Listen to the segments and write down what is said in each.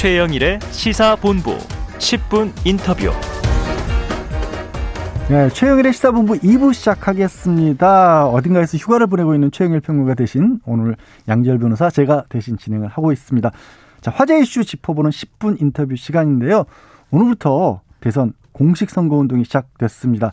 최영일의 시사본부 10분 인터뷰. 네, 최영일의 시사본부 2부 시작하겠습니다. 어딘가에서 휴가를 보내고 있는 최영일 평론가 대신 오늘 양지열 변호사 제가 대신 진행을 하고 있습니다. 자, 화제 이슈 짚어보는 10분 인터뷰 시간인데요. 오늘부터 대선 공식 선거 운동이 시작됐습니다.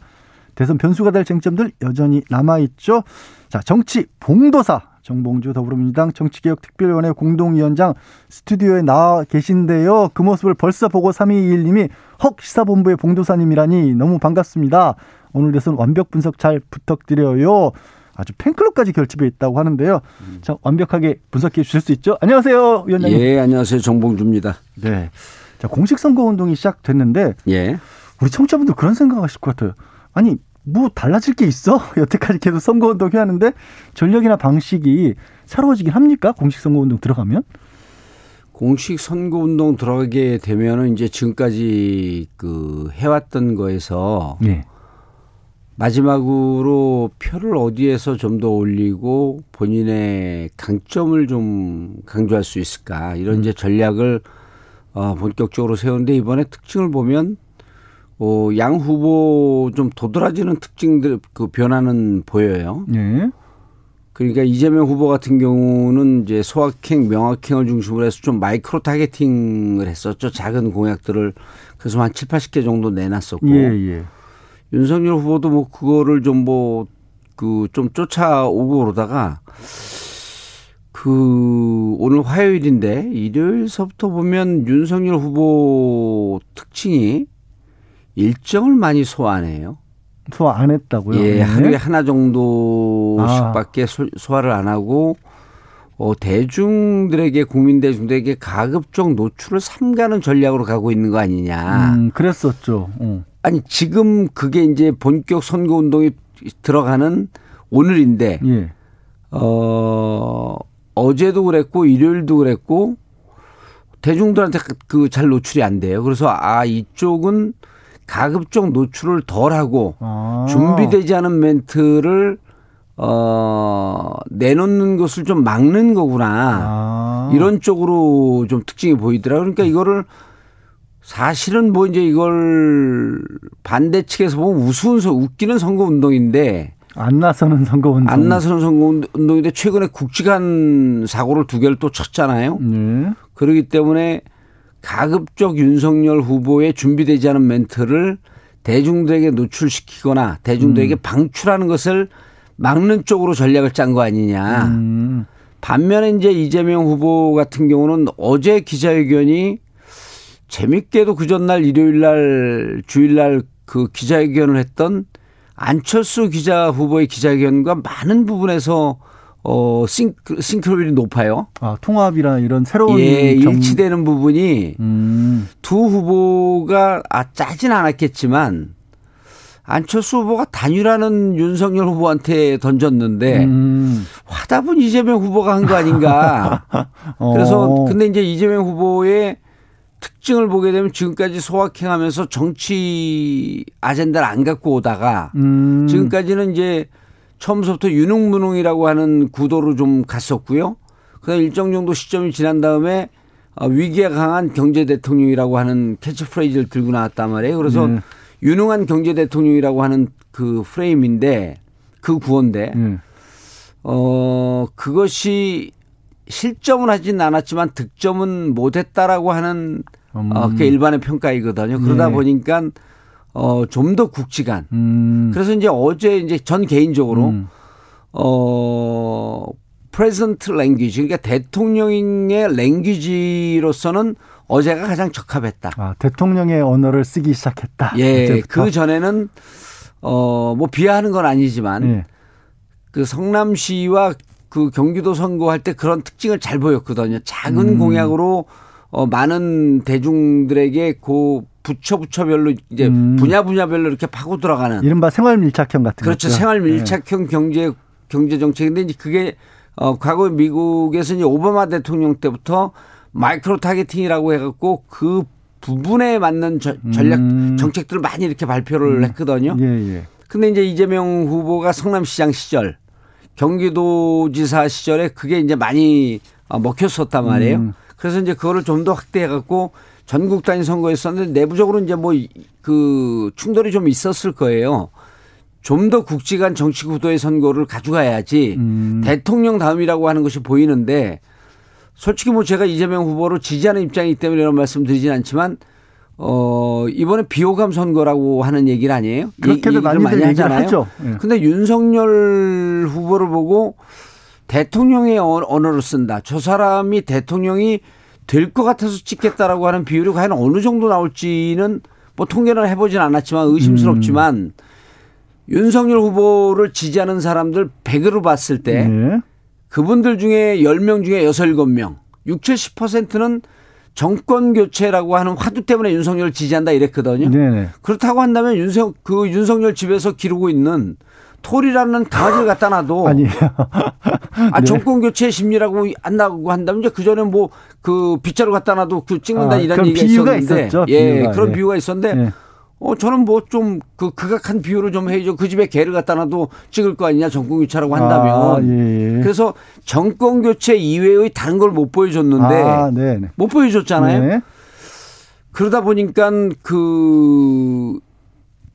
대선 변수가 될 쟁점들 여전히 남아 있죠. 자, 정치 봉도사 정봉주 더불어민주당 정치개혁특별위원회 공동위원장 스튜디오에 나와 계신데요. 그 모습을 벌써 보고 3221님이 헉 시사본부의 봉도사님이라니 너무 반갑습니다. 오늘 대선 완벽 분석 잘 부탁드려요. 아주 팬클럽까지 결집해 있다고 하는데요. 자, 완벽하게 분석해 주실 수 있죠? 안녕하세요, 위원장님. 예, 안녕하세요. 정봉주입니다. 네. 자, 공식 선거 운동이 시작됐는데 예. 우리 청취자분들 그런 생각하실 것 같아요. 아니, 뭐 달라질 게 있어? 여태까지 계속 선거 운동 해왔는데 전력이나 방식이 새로워지긴 합니까? 공식 선거 운동 들어가면? 공식 선거 운동 들어가게 되면은 이제 지금까지 그 해왔던 거에서 예. 마지막으로 표를 어디에서 좀 더 올리고 본인의 강점을 좀 강조할 수 있을까 이런 이제 전략을 어, 본격적으로 세우는데 이번에 특징을 보면 어, 양 후보 좀 도드라지는 특징들 그 변화는 보여요. 예. 그러니까 이재명 후보 같은 경우는 이제 소확행, 명확행을 중심으로 해서 좀 마이크로 타겟팅을 했었죠. 작은 공약들을 그래서 한 7, 80개 정도 내놨었고. 예, 예. 윤석열 후보도 뭐 그거를 좀 뭐 그 좀 쫓아오고 그러다가 그 오늘 화요일인데 일요일서부터 보면 윤석열 후보 특징이 일정을 많이 소화해요. 소화 안 했다고요? 예, 네. 하루에 하나 정도씩밖에 아. 소- 소화를 안 하고 어, 대중들에게 국민 대중들에게 가급적 노출을 삼가는 전략으로 가고 있는 거 아니냐. 음, 그랬었죠. 어. 아니 지금 그게 이제 본격 선거 운동이 들어가는 오늘인데 예. 어 어제도 그랬고 일요일도 그랬고 대중들한테 그 잘 노출이 안 돼요. 그래서 아 이쪽은 가급적 노출을 덜 하고 아. 준비되지 않은 멘트를 어 내놓는 것을 좀 막는 거구나. 아. 이런 쪽으로 좀 특징이 보이더라. 그러니까 이거를 사실은 뭐 이제 이걸 반대 측에서 보면 우스운 서 웃기는 선거 운동인데 안 나서는 선거 운동. 안 나서는 선거 운동인데 최근에 굵직한 사고를 두 개를 또 쳤잖아요. 예. 그렇기 때문에 가급적 윤석열 후보의 준비되지 않은 멘트를 대중들에게 노출시키거나 대중들에게 음. 방출하는 것을 막는 쪽으로 전략을 짠 거 아니냐. 음. 반면에 이제 이재명 후보 같은 경우는 어제 기자회견이 재밌게도 그 전날 일요일 날 주일 날그 기자회견을 했던 안철수 기자 후보의 기자회견과 많은 부분에서 어 싱크, 싱크로율이 높아요. 아, 통합이나 이런 새로운 예, 정- 일치되는 부분이 음. 두 후보가 아 짜진 않았겠지만 안철수 후보가 단일화는 윤석열 후보한테 던졌는데 음. 화답은 이재명 후보가 한 거 아닌가. 그래서 어. 근데 이제 이재명 후보의 특징을 보게 되면 지금까지 소확행하면서 정치 아젠다를 안 갖고 오다가 음. 지금까지는 이제 처음부터 유능무능이라고 하는 구도로 좀 갔었고요. 그다음 일정 정도 시점이 지난 다음에 어, 위기에 강한 경제 대통령이라고 하는 캐치프레이즈를 들고 나왔단 말이에요. 그래서 네. 유능한 경제 대통령이라고 하는 그 프레임인데 그 구호인데 예. 어, 그것이 실점은 하진 않았지만 득점은 못했다라고 하는 음. 어, 그게 일반의 평가이거든요. 그러다 네. 보니까 어, 좀더 굵직한. 음. 그래서 이제 어제 이제 전 개인적으로 음. 어, 프레젠트 랭귀지 그러니까 대통령의 랭귀지로서는 어제가 가장 적합했다. 아, 대통령의 언어를 쓰기 시작했다. 예, 어제부터. 그 전에는 어, 뭐 비하하는 건 아니지만 예. 그 성남시와 그 경기도 선거할 때 그런 특징을 잘 보였거든요. 작은 음. 공약으로 어 많은 대중들에게 그 부처 부처별로 이제 음. 분야 분야별로 이렇게 파고 들어가는 이른바 생활 밀착형 같은 그렇죠. 거죠. 생활 예. 밀착형 경제 경제 정책인데 이제 그게 어 과거 미국에서 이제 오바마 대통령 때부터 micro targeting이라고 해갖고 그 부분에 맞는 저- 전략 음. 정책들을 많이 이렇게 발표를 했거든요. 예, 예. 근데 이제 이재명 후보가 성남시장 시절, 경기도지사 시절에 그게 이제 많이 어, 먹혔었단 말이에요. 음. 그래서 이제 그거를 좀 더 확대해 갖고 전국 단위 선거였었는데 내부적으로 이제 뭐 그 충돌이 좀 있었을 거예요. 좀더 굵직한 정치 구도의 선거를 가져가야지 음. 대통령 다음이라고 하는 것이 보이는데 솔직히 뭐 제가 이재명 후보를 지지하는 입장이기 때문에 이런 말씀 드리진 않지만 어 이번에 비호감 선거라고 하는 얘기는 아니에요. 그렇게도 얘기를 많이들 얘기를 하죠. 예. 근데 윤석열 후보를 보고 대통령의 어- 언어를 쓴다. 저 사람이 대통령이 될 것 같아서 찍겠다라고 하는 비율이 과연 어느 정도 나올지는 뭐 통계를 해보진 않았지만 의심스럽지만 음. 윤석열 후보를 지지하는 사람들 100으로 봤을 때 네. 그분들 중에 10명 중에 6, 7명, 6, 70%는 정권 교체라고 하는 화두 때문에 윤석열을 지지한다 이랬거든요. 네네. 그렇다고 한다면 윤석 그 윤석열 집에서 기르고 있는 톨이라는 강아지를 갖다 놔도 아니에요. 아 네. 정권 교체 심리라고 한다고 한다면 이제 그 전에 뭐 그 빗자루 갖다 놔도 그 찍는다 아, 이런 얘기가 비유가 있었는데 있었죠, 예 비유가. 그런 예. 비유가 있었는데 예. 어 저는 뭐 좀 그 극악한 비유를 좀 해야죠 그 집에 개를 갖다 놔도 찍을 거 아니냐 정권 교체라고 한다면 아, 예, 예. 그래서 정권 교체 이외의 다른 걸 못 보여줬는데 아, 네네. 못 보여줬잖아요. 네. 그러다 보니까 그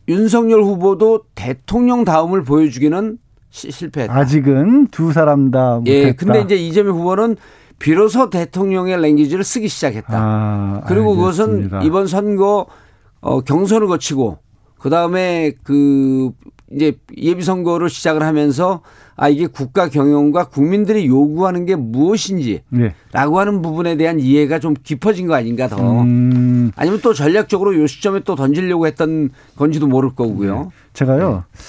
윤석열 후보도 대통령 다음을 보여주기는 시- 실패했다. 아직은 두 사람 다 못했다. 예, 근데 이제 이재명 후보는 비로소 대통령의 랭귀지를 쓰기 시작했다. 아, 그리고 알겠습니다. 그것은 이번 선거 어, 경선을 거치고 그 다음에 그 이제 예비 선거를 시작을 하면서 아 이게 국가 경영과 국민들이 요구하는 게 무엇인지라고 네. 하는 부분에 대한 이해가 좀 깊어진 거 아닌가 더. 음, 아니면 또 전략적으로 요 시점에 또 던지려고 했던 건지도 모를 거고요. 제가요. 네.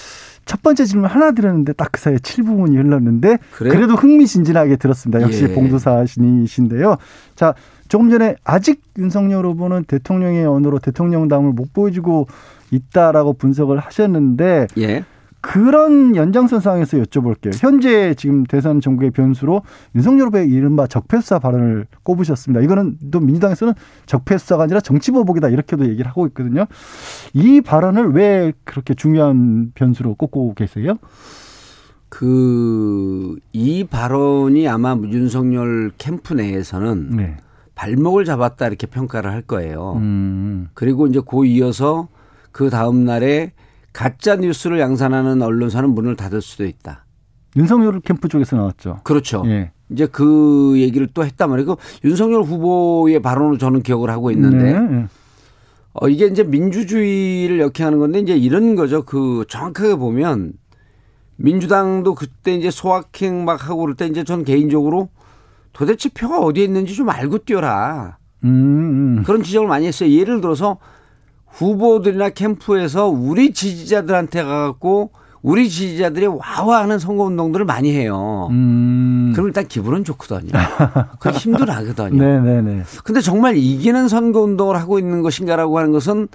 첫 번째 질문 하나 드렸는데 딱 그 사이에 7부분이 흘렀는데 그래요? 그래도 흥미진진하게 들었습니다. 역시 예. 봉도사신이신데요. 자, 조금 전에 아직 윤석열 후보는 대통령의 언어로 대통령담을 못 보여주고 있다라고 분석을 하셨는데 예. 그런 연장선상에서 여쭤볼게요. 현재 지금 대선 정국의 변수로 윤석열 후보의 이른바 적폐수사 발언을 꼽으셨습니다. 이거는 또 민주당에서는 적폐수사가 아니라 정치보복이다 이렇게도 얘기를 하고 있거든요. 이 발언을 왜 그렇게 중요한 변수로 꼽고 계세요? 그 이 발언이 아마 윤석열 캠프 내에서는 네. 발목을 잡았다 이렇게 평가를 할 거예요. 음. 그리고 이제 고 이어서 그 다음 날에 가짜 뉴스를 양산하는 언론사는 문을 닫을 수도 있다. 윤석열 캠프 쪽에서 나왔죠. 그렇죠. 예. 이제 그 얘기를 또 했단 말이고 윤석열 후보의 발언으로 저는 기억을 하고 있는데 네. 어, 이게 이제 민주주의를 역행하는 건데 이제 이런 거죠. 그 정확하게 보면 민주당도 그때 이제 소확행 막 하고 그럴 때 이제 전 개인적으로 도대체 표가 어디에 있는지 좀 알고 뛰어라. 음, 음. 그런 지적을 많이 했어요. 예를 들어서 후보들이나 캠프에서 우리 지지자들한테 가갖고 우리 지지자들이 와와하는 선거 운동들을 많이 해요. 음. 그럼 일단 기분은 좋거든요. 그 힘도 나거든요. 네네네. 근데 정말 이기는 선거 운동을 하고 있는 것인가라고 하는 것은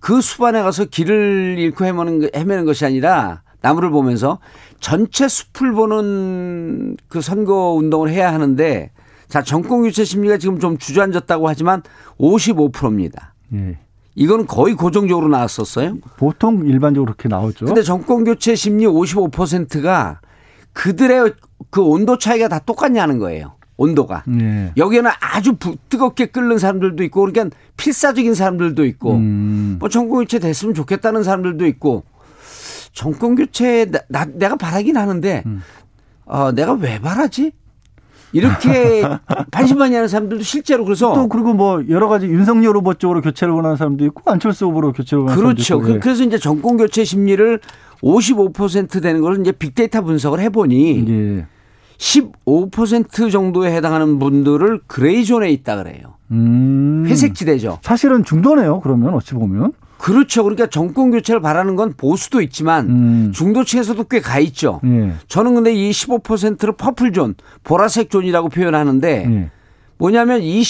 그 수반에 가서 길을 잃고 헤매는, 거- 헤매는 것이 아니라 나무를 보면서 전체 숲을 보는 그 선거 운동을 해야 하는데 자, 정권 교체 심리가 지금 좀 주저앉았다고 하지만 55%입니다. 예. 이거는 거의 고정적으로 나왔었어요. 보통 일반적으로 그렇게 나오죠. 근데 정권 교체 심리 55%가 그들의 그 온도 차이가 다 똑같냐는 거예요. 온도가. 예. 여기는 아주 부- 뜨겁게 끓는 사람들도 있고 그러니까 필사적인 사람들도 있고 음. 뭐 정권 교체 됐으면 좋겠다는 사람들도 있고 정권 교체 나, 나- 내가 바라긴 하는데 음. 어 내가 왜 바라지? 이렇게 반신반의 하는 사람들도 실제로 그래서 또 그리고 뭐 여러 가지 윤석열 후보 쪽으로 교체를 원하는 사람도 있고 안철수 후보로 교체를 원하는 그렇죠. 사람도 그- 있고. 그래서 이제 정권 교체 심리를 55% 되는 걸 이제 빅데이터 분석을 해 보니 예. 예. 15% 정도에 해당하는 분들을 gray zone에 있다 그래요. 음. 회색지대죠. 사실은 중도네요. 그러면 어찌 보면. 그렇죠. 그러니까 정권 교체를 바라는 건 보수도 있지만 음. 중도층에서도 꽤 가 있죠. 예. 저는 근데 이 15%를 purple zone, 보라색 존이라고 표현하는데 예. 뭐냐면 이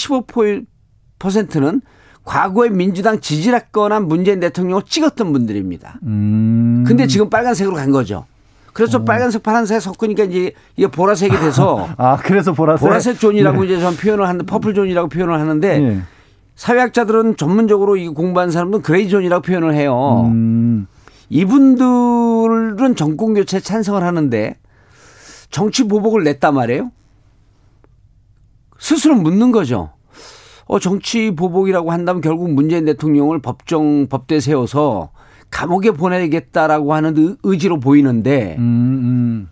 15%는 과거에 민주당 지지했거나 문재인 대통령을 찍었던 분들입니다. 음. 근데 지금 빨간색으로 간 거죠. 그래서 빨간색, 파란색 섞으니까 이제 이게 보라색이 돼서 아, 그래서 보라색. 보라색 존이라고 예. 이제 전 표현을 하는데 purple zone이라고 표현을 하는데 예. 사회학자들은 전문적으로 이 공부한 사람들은 gray zone이라고 표현을 해요. 음. 이분들은 정권 교체 찬성을 하는데 정치 보복을 냈단 말이에요. 스스로 묻는 거죠. 어, 정치 보복이라고 한다면 결국 문재인 대통령을 법정 법대 세워서 감옥에 보내겠다라고 하는 의지로 보이는데 음, 음.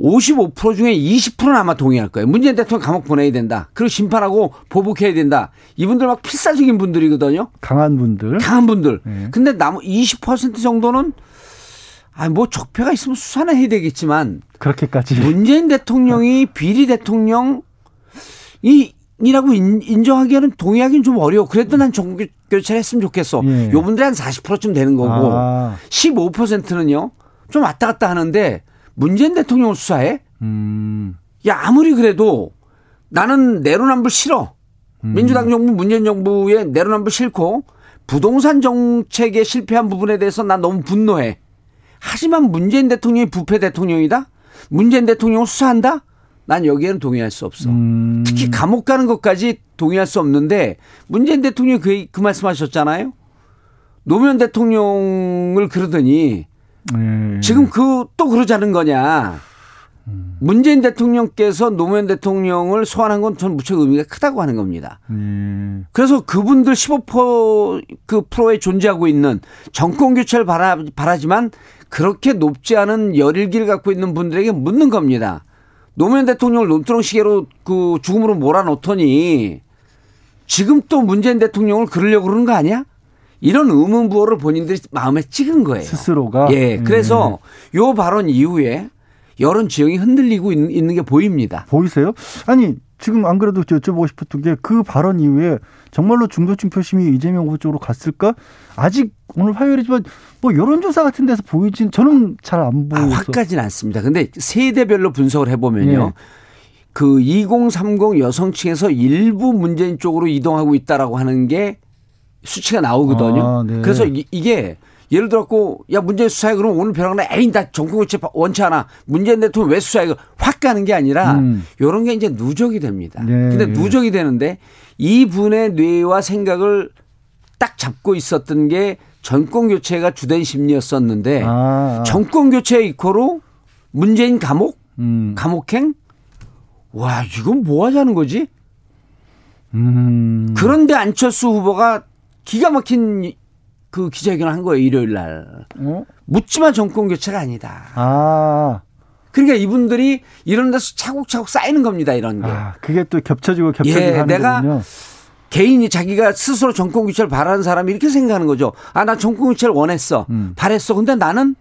55% 중에 20%는 아마 동의할 거예요. 문재인 대통령 감옥 보내야 된다. 그리고 심판하고 보복해야 된다. 이분들 막 필사적인 분들이거든요. 강한 분들. 강한 분들. 네. 근데 나무 20% 정도는 아, 뭐 적폐가 있으면 수사는 해야 되겠지만 그렇게까지 문재인 대통령이 비리 대통령 이 이라고 인정하기에는 동의하기는 좀 어려워. 그래도 난 정부 교체를 했으면 좋겠어. 예. 요 분들이 한 40%쯤 되는 거고 아. 15%는요. 좀 왔다 갔다 하는데 문재인 대통령을 수사해? 음. 야, 아무리 그래도 나는 내로남불 싫어. 음. 민주당 정부, 문재인 정부의 내로남불 싫고 부동산 정책에 실패한 부분에 대해서 난 너무 분노해. 하지만 문재인 대통령이 부패 대통령이다? 문재인 대통령을 수사한다? 난 여기에는 동의할 수 없어. 음. 특히 감옥 가는 것까지 동의할 수 없는데 문재인 대통령이 그, 그 말씀하셨잖아요. 노무현 대통령을 그러더니 네. 지금 그 또 그러자는 거냐. 음. 문재인 대통령께서 노무현 대통령을 소환한 건 전 무척 의미가 크다고 하는 겁니다. 음. 그래서 그분들 15%그 프로에 존재하고 있는 정권 교체를 바라, 바라지만 그렇게 높지 않은 열일기를 갖고 있는 분들에게 묻는 겁니다. 노무현 대통령을 논두렁 시계로 그 죽음으로 몰아넣더니 지금 또 문재인 대통령을 그러려고 그러는 거 아니야? 이런 의문부호를 본인들이 마음에 찍은 거예요. 스스로가. 예. 그래서 음. 요 발언 이후에 여론 지형이 흔들리고 있는 게 보입니다. 보이세요? 아니 지금 안 그래도 여쭤보고 싶었던 게 그 발언 이후에 정말로 중도층 표심이 이재명 후보 쪽으로 갔을까? 아직 오늘 화요일이지만 뭐 여론조사 같은 데서 보이진 저는 잘 안 보여서. 아, 확까지는 않습니다. 근데 세대별로 분석을 해보면요. 네. 그2030 여성층에서 일부 문재인 쪽으로 이동하고 있다라고 하는 게 수치가 나오거든요. 아, 네. 그래서 이, 게 예를 들었고 야 문재인 수사해 그러면 오늘 벼락나 에이 나 정권교체 원치 않아 문재인 대통령 왜 수사해 확 가는 게 아니라 음. 이런 게 이제 누적이 됩니다. 네. 근데 누적이 되는데 이 분의 뇌와 생각을 딱 잡고 있었던 게 정권 교체가 주된 심리였었는데 아, 아. 정권 교체 이코로 문재인 감옥 음. 감옥행 와 이건 뭐 하자는 거지? 음. 그런데 안철수 후보가 기가 막힌 그 기자회견을 한 거예요 일요일 날. 어? 묻지마 정권 교체가 아니다. 아. 그러니까 이분들이 이런 데서 차곡차곡 쌓이는 겁니다 이런 게. 아, 그게 또 겹쳐지고 겹쳐지고 예, 하는 내가 거군요. 개인이 자기가 스스로 정권 교체를 바라는 사람이 이렇게 생각하는 거죠. 아, 나 정권 교체를 원했어. 음. 바랬어. 근데 나는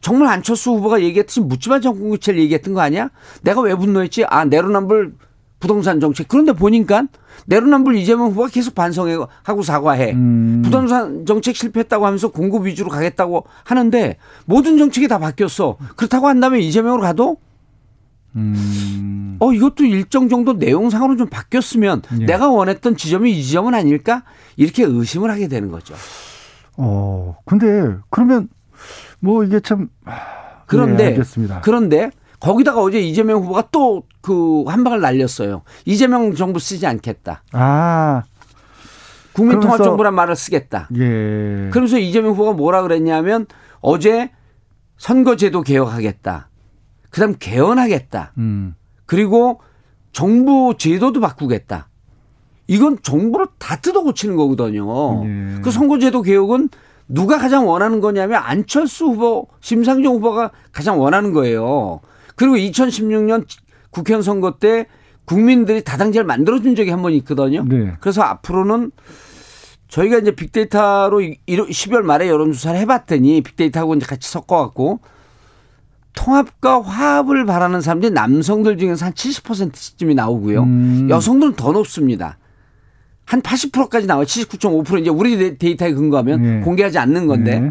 정말 안철수 후보가 얘기했듯이 묻지마 정권 교체를 얘기했던 거 아니야? 내가 왜 분노했지? 아, 내로남불 부동산 정책. 그런데 보니까 내로남불 이재명 후보가 계속 반성해 하고 사과해. 음. 부동산 정책 실패했다고 하면서 공급 위주로 가겠다고 하는데 모든 정책이 다 바뀌었어. 그렇다고 한다면 이재명으로 가도 음. 어 이것도 일정 정도 내용상으로 좀 바뀌었으면 예. 내가 원했던 지점이 이 지점은 아닐까 이렇게 의심을 하게 되는 거죠. 어 근데 그러면 뭐 이게 참 그런데 네, 그런데 거기다가 어제 이재명 후보가 또 그 한 방을 날렸어요. 이재명 정부 쓰지 않겠다. 아. 국민통합정부란 말을 쓰겠다. 예. 그러면서 이재명 후보가 뭐라 그랬냐면 어제 선거제도 개혁하겠다. 그다음 개헌하겠다. 음. 그리고 정부 제도도 바꾸겠다. 이건 정부를 다 뜯어 고치는 거거든요. 예. 그 선거제도 개혁은 누가 가장 원하는 거냐면 안철수 후보, 심상정 후보가 가장 원하는 거예요. 그리고 2016년 국회의원 선거 때 국민들이 다당제를 만들어준 적이 한 번 있거든요. 네. 그래서 앞으로는 저희가 이제 빅데이터로 12월 말에 여론조사를 해봤더니 빅데이터하고 이제 같이 섞어갖고 통합과 화합을 바라는 사람들이 남성들 중에서 한 70%쯤이 나오고요. 음. 여성들은 더 높습니다. 한 80%까지 나와요. 79.5% 이제 우리 데이터에 근거하면 네. 공개하지 않는 건데. 네.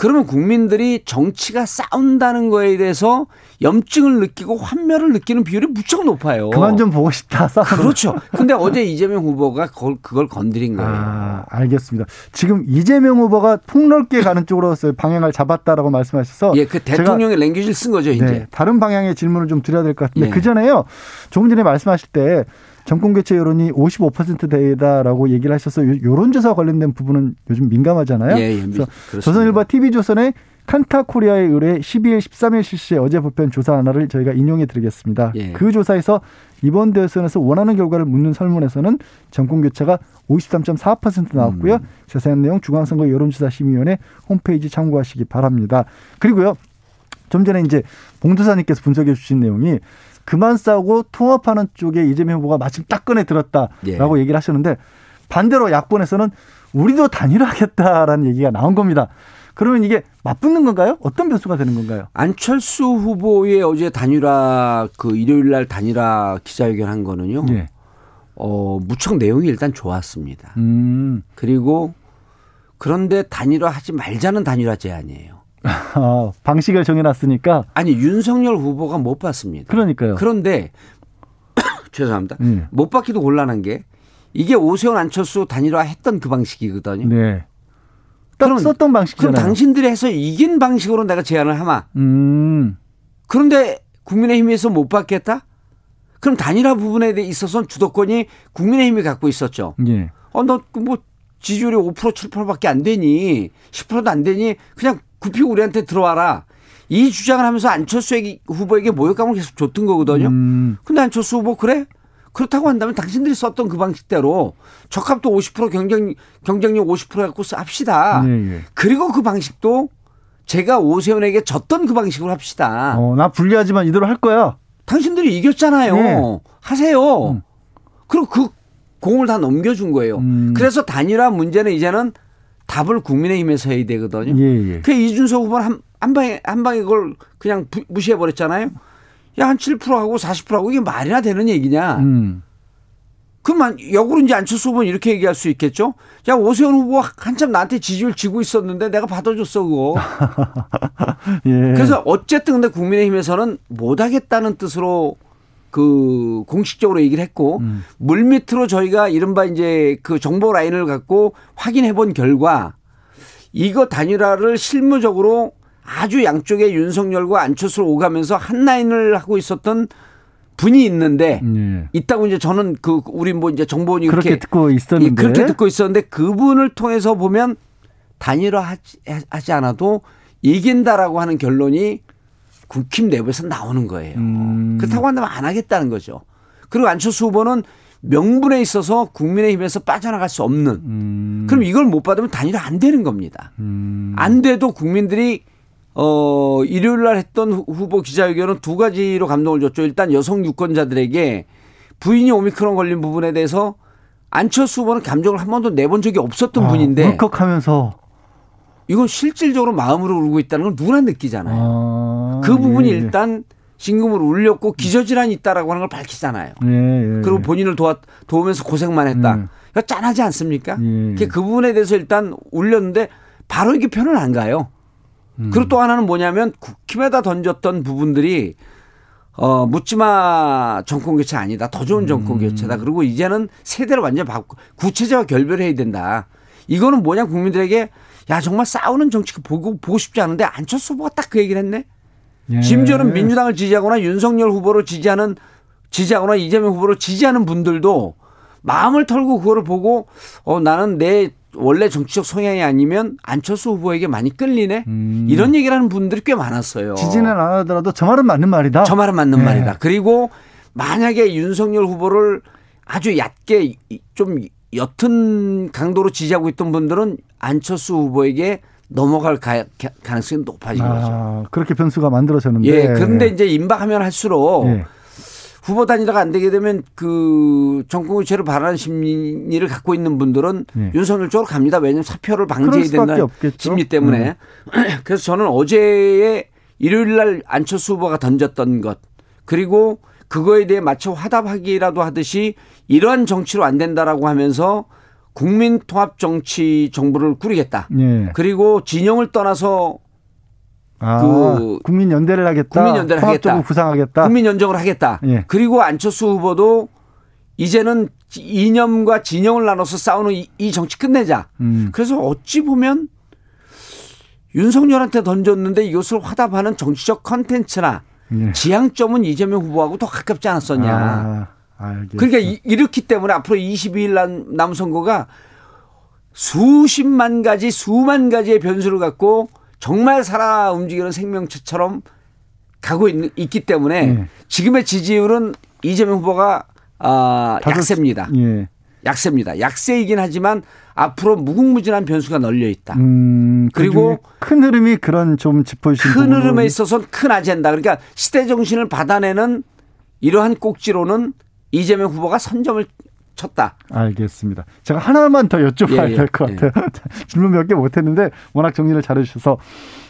그러면 국민들이 정치가 싸운다는 거에 대해서 염증을 느끼고 환멸을 느끼는 비율이 무척 높아요. 그만 좀 보고 싶다. 싸우는. 그렇죠. 근데 어제 이재명 후보가 그걸, 그걸 건드린 거예요. 아, 알겠습니다. 지금 이재명 후보가 폭넓게 가는 쪽으로 방향을 잡았다라고 말씀하셔서 예, 그 대통령의 랭귀지를 쓴 거죠, 이제. 네, 다른 방향의 질문을 좀 드려야 될 것 같은데 예. 그 전에요. 조금 전에 말씀하실 때 정권 교체 여론이 55%대다라고 얘기를 하셔서 여론조사 관련된 부분은 요즘 민감하잖아요. 예, 예, 그래서 조선일보 TV조선의 칸타 코리아에 의뢰 12일, 13일 실시해 어제 발표한 조사 하나를 저희가 인용해 드리겠습니다. 예. 그 조사에서 이번 대선에서 원하는 결과를 묻는 설문에서는 정권 교체가 53.4% 나왔고요. 음. 자세한 내용 중앙선거 여론조사 심의위원회 홈페이지 참고하시기 바랍니다. 그리고요. 좀 전에 이제 봉도사님께서 분석해 주신 내용이 그만 싸우고 통합하는 쪽에 이재명 후보가 마침 딱 꺼내 들었다라고 예. 얘기를 하셨는데 반대로 야권에서는 우리도 단일화하겠다라는 얘기가 나온 겁니다. 그러면 이게 맞붙는 건가요? 어떤 변수가 되는 건가요? 안철수 후보의 어제 단일화 그 일요일 날 단일화 기자회견 한 거는요. 예. 어, 무척 내용이 일단 좋았습니다. 음. 그리고 그런데 단일화 하지 말자는 단일화 제안이에요. 아, 방식을 정해놨으니까 아니 윤석열 후보가 못 받습니다. 그러니까요. 그런데 죄송합니다. 예. 못 받기도 곤란한 게 이게 오세훈 안철수 단일화 했던 그 방식이거든요. 네. 딱 그럼- 썼던 그럼 방식이잖아요. 당신들이 해서 이긴 방식으로 내가 제안을 하마. 음. 그런데 국민의힘에서 못 받겠다? 그럼 단일화 부분에 대해 있어서는 주도권이 국민의힘이 갖고 있었죠. 예. 어, 너뭐 지지율이 5% 7%밖에 안 되니 10%도 안 되니 그냥 굽히고 우리한테 들어와라. 이 주장을 하면서 안철수 후보에게 모욕감을 계속 줬던 거거든요. 음. 근데 안철수 후보 그래? 그렇다고 한다면 당신들이 썼던 그 방식대로 적합도 50% 경쟁 경쟁력 50% 갖고 합시다. 예, 예. 그리고 그 방식도 제가 오세훈에게 졌던 그 방식으로 합시다. 어, 나 불리하지만 이대로 할 거야. 당신들이 이겼잖아요. 네. 하세요. 음. 그리고 그 공을 다 넘겨준 거예요. 음. 그래서 단일화 문제는 이제는 답을 국민의힘에서 해야 되거든요. 예, 예. 그 이준석 후보는 한, 한 방에 한 방에 그걸 그냥 부- 무시해 버렸잖아요. 야 한 7% 하고 40% 하고 이게 말이나 되는 얘기냐? 음. 그만 역으로 이제 안철수 후보는 이렇게 얘기할 수 있겠죠. 야 오세훈 후보 한참 나한테 지지율 지고 있었는데 내가 받아줬어 그거. 예. 그래서 어쨌든 근데 국민의힘에서는 못하겠다는 뜻으로 그 공식적으로 얘기를 했고 음. 물 밑으로 저희가 이른바 이제 그 정보 라인을 갖고 확인해 본 결과 이거 단일화를 실무적으로 아주 양쪽에 윤석열과 안철수를 오가면서 한 라인을 하고 있었던 분이 있는데 예. 있다고 이제 저는 그 우리 뭐 이제 정보원이 그렇게 그렇게 듣고 있었는데 예, 그렇게 듣고 있었는데 그분을 통해서 보면 단일화 하지, 하지 않아도 이긴다라고 하는 결론이 국힘 내부에서 나오는 거예요. 음. 그렇다고 한다면 안 하겠다는 거죠. 그리고 안철수 후보는 명분에 있어서 국민의힘에서 빠져나갈 수 없는 음. 그럼 이걸 못 받으면 단일화 안 되는 겁니다. 음. 안 돼도 국민들이 어 일요일 날 했던 후- 후보 기자회견은 두 가지로 감동을 줬죠. 일단 여성 유권자들에게 부인이 오미크론 걸린 부분에 대해서 안철수 후보는 감정을 한 번도 내본 적이 없었던 아, 분인데 울컥하면서 이건 실질적으로 마음으로 울고 있다는 걸 누구나 느끼잖아요. 아, 그 부분이 예, 예. 일단 진금을 울렸고 기저질환이 있다라고 하는 걸 밝히잖아요. 예, 예. 그리고 본인을 도와, 도우면서 고생만 했다. 음. 이거 짠하지 않습니까? 예. 그 부분에 대해서 일단 울렸는데 바로 이게 편은 안 가요. 음. 그리고 또 하나는 뭐냐면 국힘에다 던졌던 부분들이 어 묻지마 정권 교체 아니다. 더 좋은 정권 음. 교체다. 그리고 이제는 세대를 완전 바꾸고 구체적으로 결별해야 된다. 이거는 뭐냐 국민들에게 야 정말 싸우는 정치가 보고 보고 싶지 않은데 안철수 후보가 딱 그 얘기를 했네. 예. 심지어는 민주당을 지지하거나 윤석열 후보를 지지하는 지지하거나 이재명 후보를 지지하는 분들도 마음을 털고 그거를 보고 어 나는 내 원래 정치적 성향이 아니면 안철수 후보에게 많이 끌리네 음. 이런 얘기를 하는 분들이 꽤 많았어요. 지지는 안 하더라도 저 말은 맞는 말이다. 저 말은 맞는 네. 말이다. 그리고 만약에 윤석열 후보를 아주 얕게 이- 좀 옅은 강도로 지지하고 있던 분들은 안철수 후보에게 넘어갈 가, 가능성이 높아진 거죠. 아, 그렇게 변수가 만들어졌는데. 예, 그런데 이제 임박하면 할수록 예. 후보 단일화가 안 되게 되면 그 정권 교체를 바라는 심리를 갖고 있는 분들은 예. 윤석열 쪽으로 갑니다. 왜냐하면 사표를 방지해야 된다는. 심리 때문에. 그래서 저는 어제의 일요일 날 안철수 후보가 던졌던 것 그리고 그거에 대해 맞춰 화답하기라도 하듯이 이러한 정치로 안 된다라고 하면서 국민 통합 정치 정부를 꾸리겠다. 예. 그리고 진영을 떠나서 아, 그 국민 연대를 하겠다. 국민 연대를 통합적으로 하겠다. 구상하겠다. 국민 연정을 하겠다. 예. 그리고 안철수 후보도 이제는 이념과 진영을 나눠서 싸우는 이, 이 정치 끝내자. 음. 그래서 어찌 보면 윤석열한테 던졌는데 이것을 화답하는 정치적 컨텐츠나 예. 지향점은 이재명 후보하고 더 가깝지 않았었냐. 아, 알겠습니다. 그러니까 이, 이렇기 때문에 앞으로 22일 남, 선거가 수십만 가지 수만 가지의 변수를 갖고 정말 살아 움직이는 생명체처럼 가고 있, 있기 때문에 네. 지금의 지지율은 이재명 후보가 아, 다섯- 약세입니다. 예. 약세입니다. 약세이긴 하지만 앞으로 무궁무진한 변수가 널려 있다. 음, 그리고 큰 흐름이 그런 좀 짚어주신 큰 흐름에 있어서는 큰 아젠다. 그러니까 시대 정신을 받아내는 이러한 꼭지로는 이재명 후보가 선점을 쳤다. 알겠습니다. 제가 하나만 더 여쭤봐야 예, 예, 될것 예. 같아요. 질문 몇 개 못했는데 워낙 정리를 잘해주셔서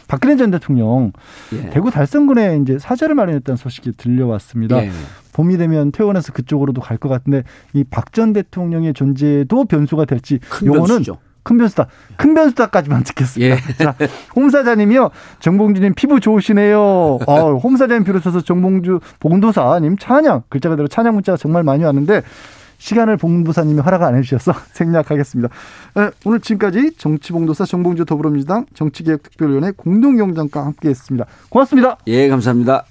박근혜 전 대통령 예. 대구 달성군에 이제 사저를 마련했다는 소식이 들려왔습니다. 예. 봄이 되면 퇴원해서 그쪽으로도 갈 것 같은데 이 박 전 대통령의 존재도 변수가 될지 큰 요거는 변수죠. 큰 변수다. 큰 변수다까지만 듣겠습니다. 예. 자, 홍 사장님이요. 정봉주님 피부 좋으시네요. 어, 홍 사장님 비롯해서 정봉주 봉도사님 찬양 글자 그대로 찬양 문자가 정말 많이 왔는데 시간을 봉도사님이 허락 안 해주셔서 생략하겠습니다. 에, 오늘 지금까지 정치봉도사 정봉주 더불어민주당 정치개혁특별위원회 공동위원장과 함께했습니다. 고맙습니다. 예, 감사합니다.